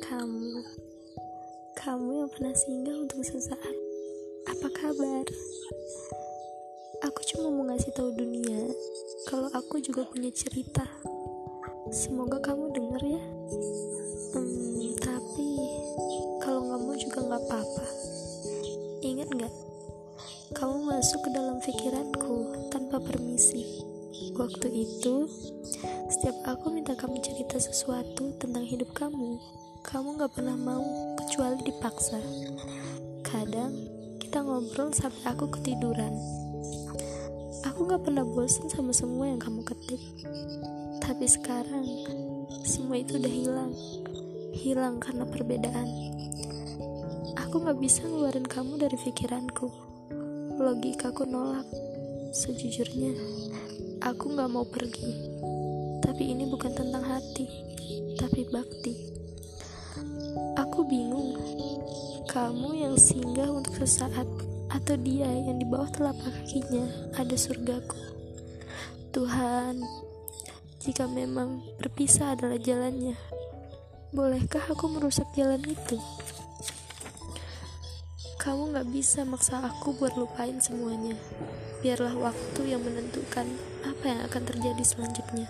kamu. Kamu yang pernah singgah untuk sesaat. Apa kabar? Aku cuma mau ngasih tahu dunia. Kalau aku juga punya cerita. Semoga kamu denger ya. Hmm, Tapi Kalau nggak mau juga nggak apa-apa. Ingat nggak? Kamu masuk ke dalam pikiranku tanpa permisi Waktu itu Setiap aku minta kamu cerita sesuatu tentang hidup kamu kamu gak pernah mau kecuali dipaksa. Kadang kita ngobrol sampai aku ketiduran. Aku gak pernah bosan sama semua yang kamu ketik. Tapi sekarang semua itu udah hilang. Hilang karena perbedaan. Aku gak bisa ngeluarin kamu dari pikiranku. Logikaku nolak. Sejujurnya, aku gak mau pergi. Tapi ini bukan tentang hati, tapi bakti. Aku bingung, kamu yang singgah untuk sesaat atau dia yang di bawah telapak kakinya ada surgaku. Tuhan, jika memang berpisah adalah jalannya, bolehkah aku merusak jalan itu? Kamu gak bisa maksa aku buat lupain semuanya. Biarlah waktu yang menentukan apa yang akan terjadi selanjutnya.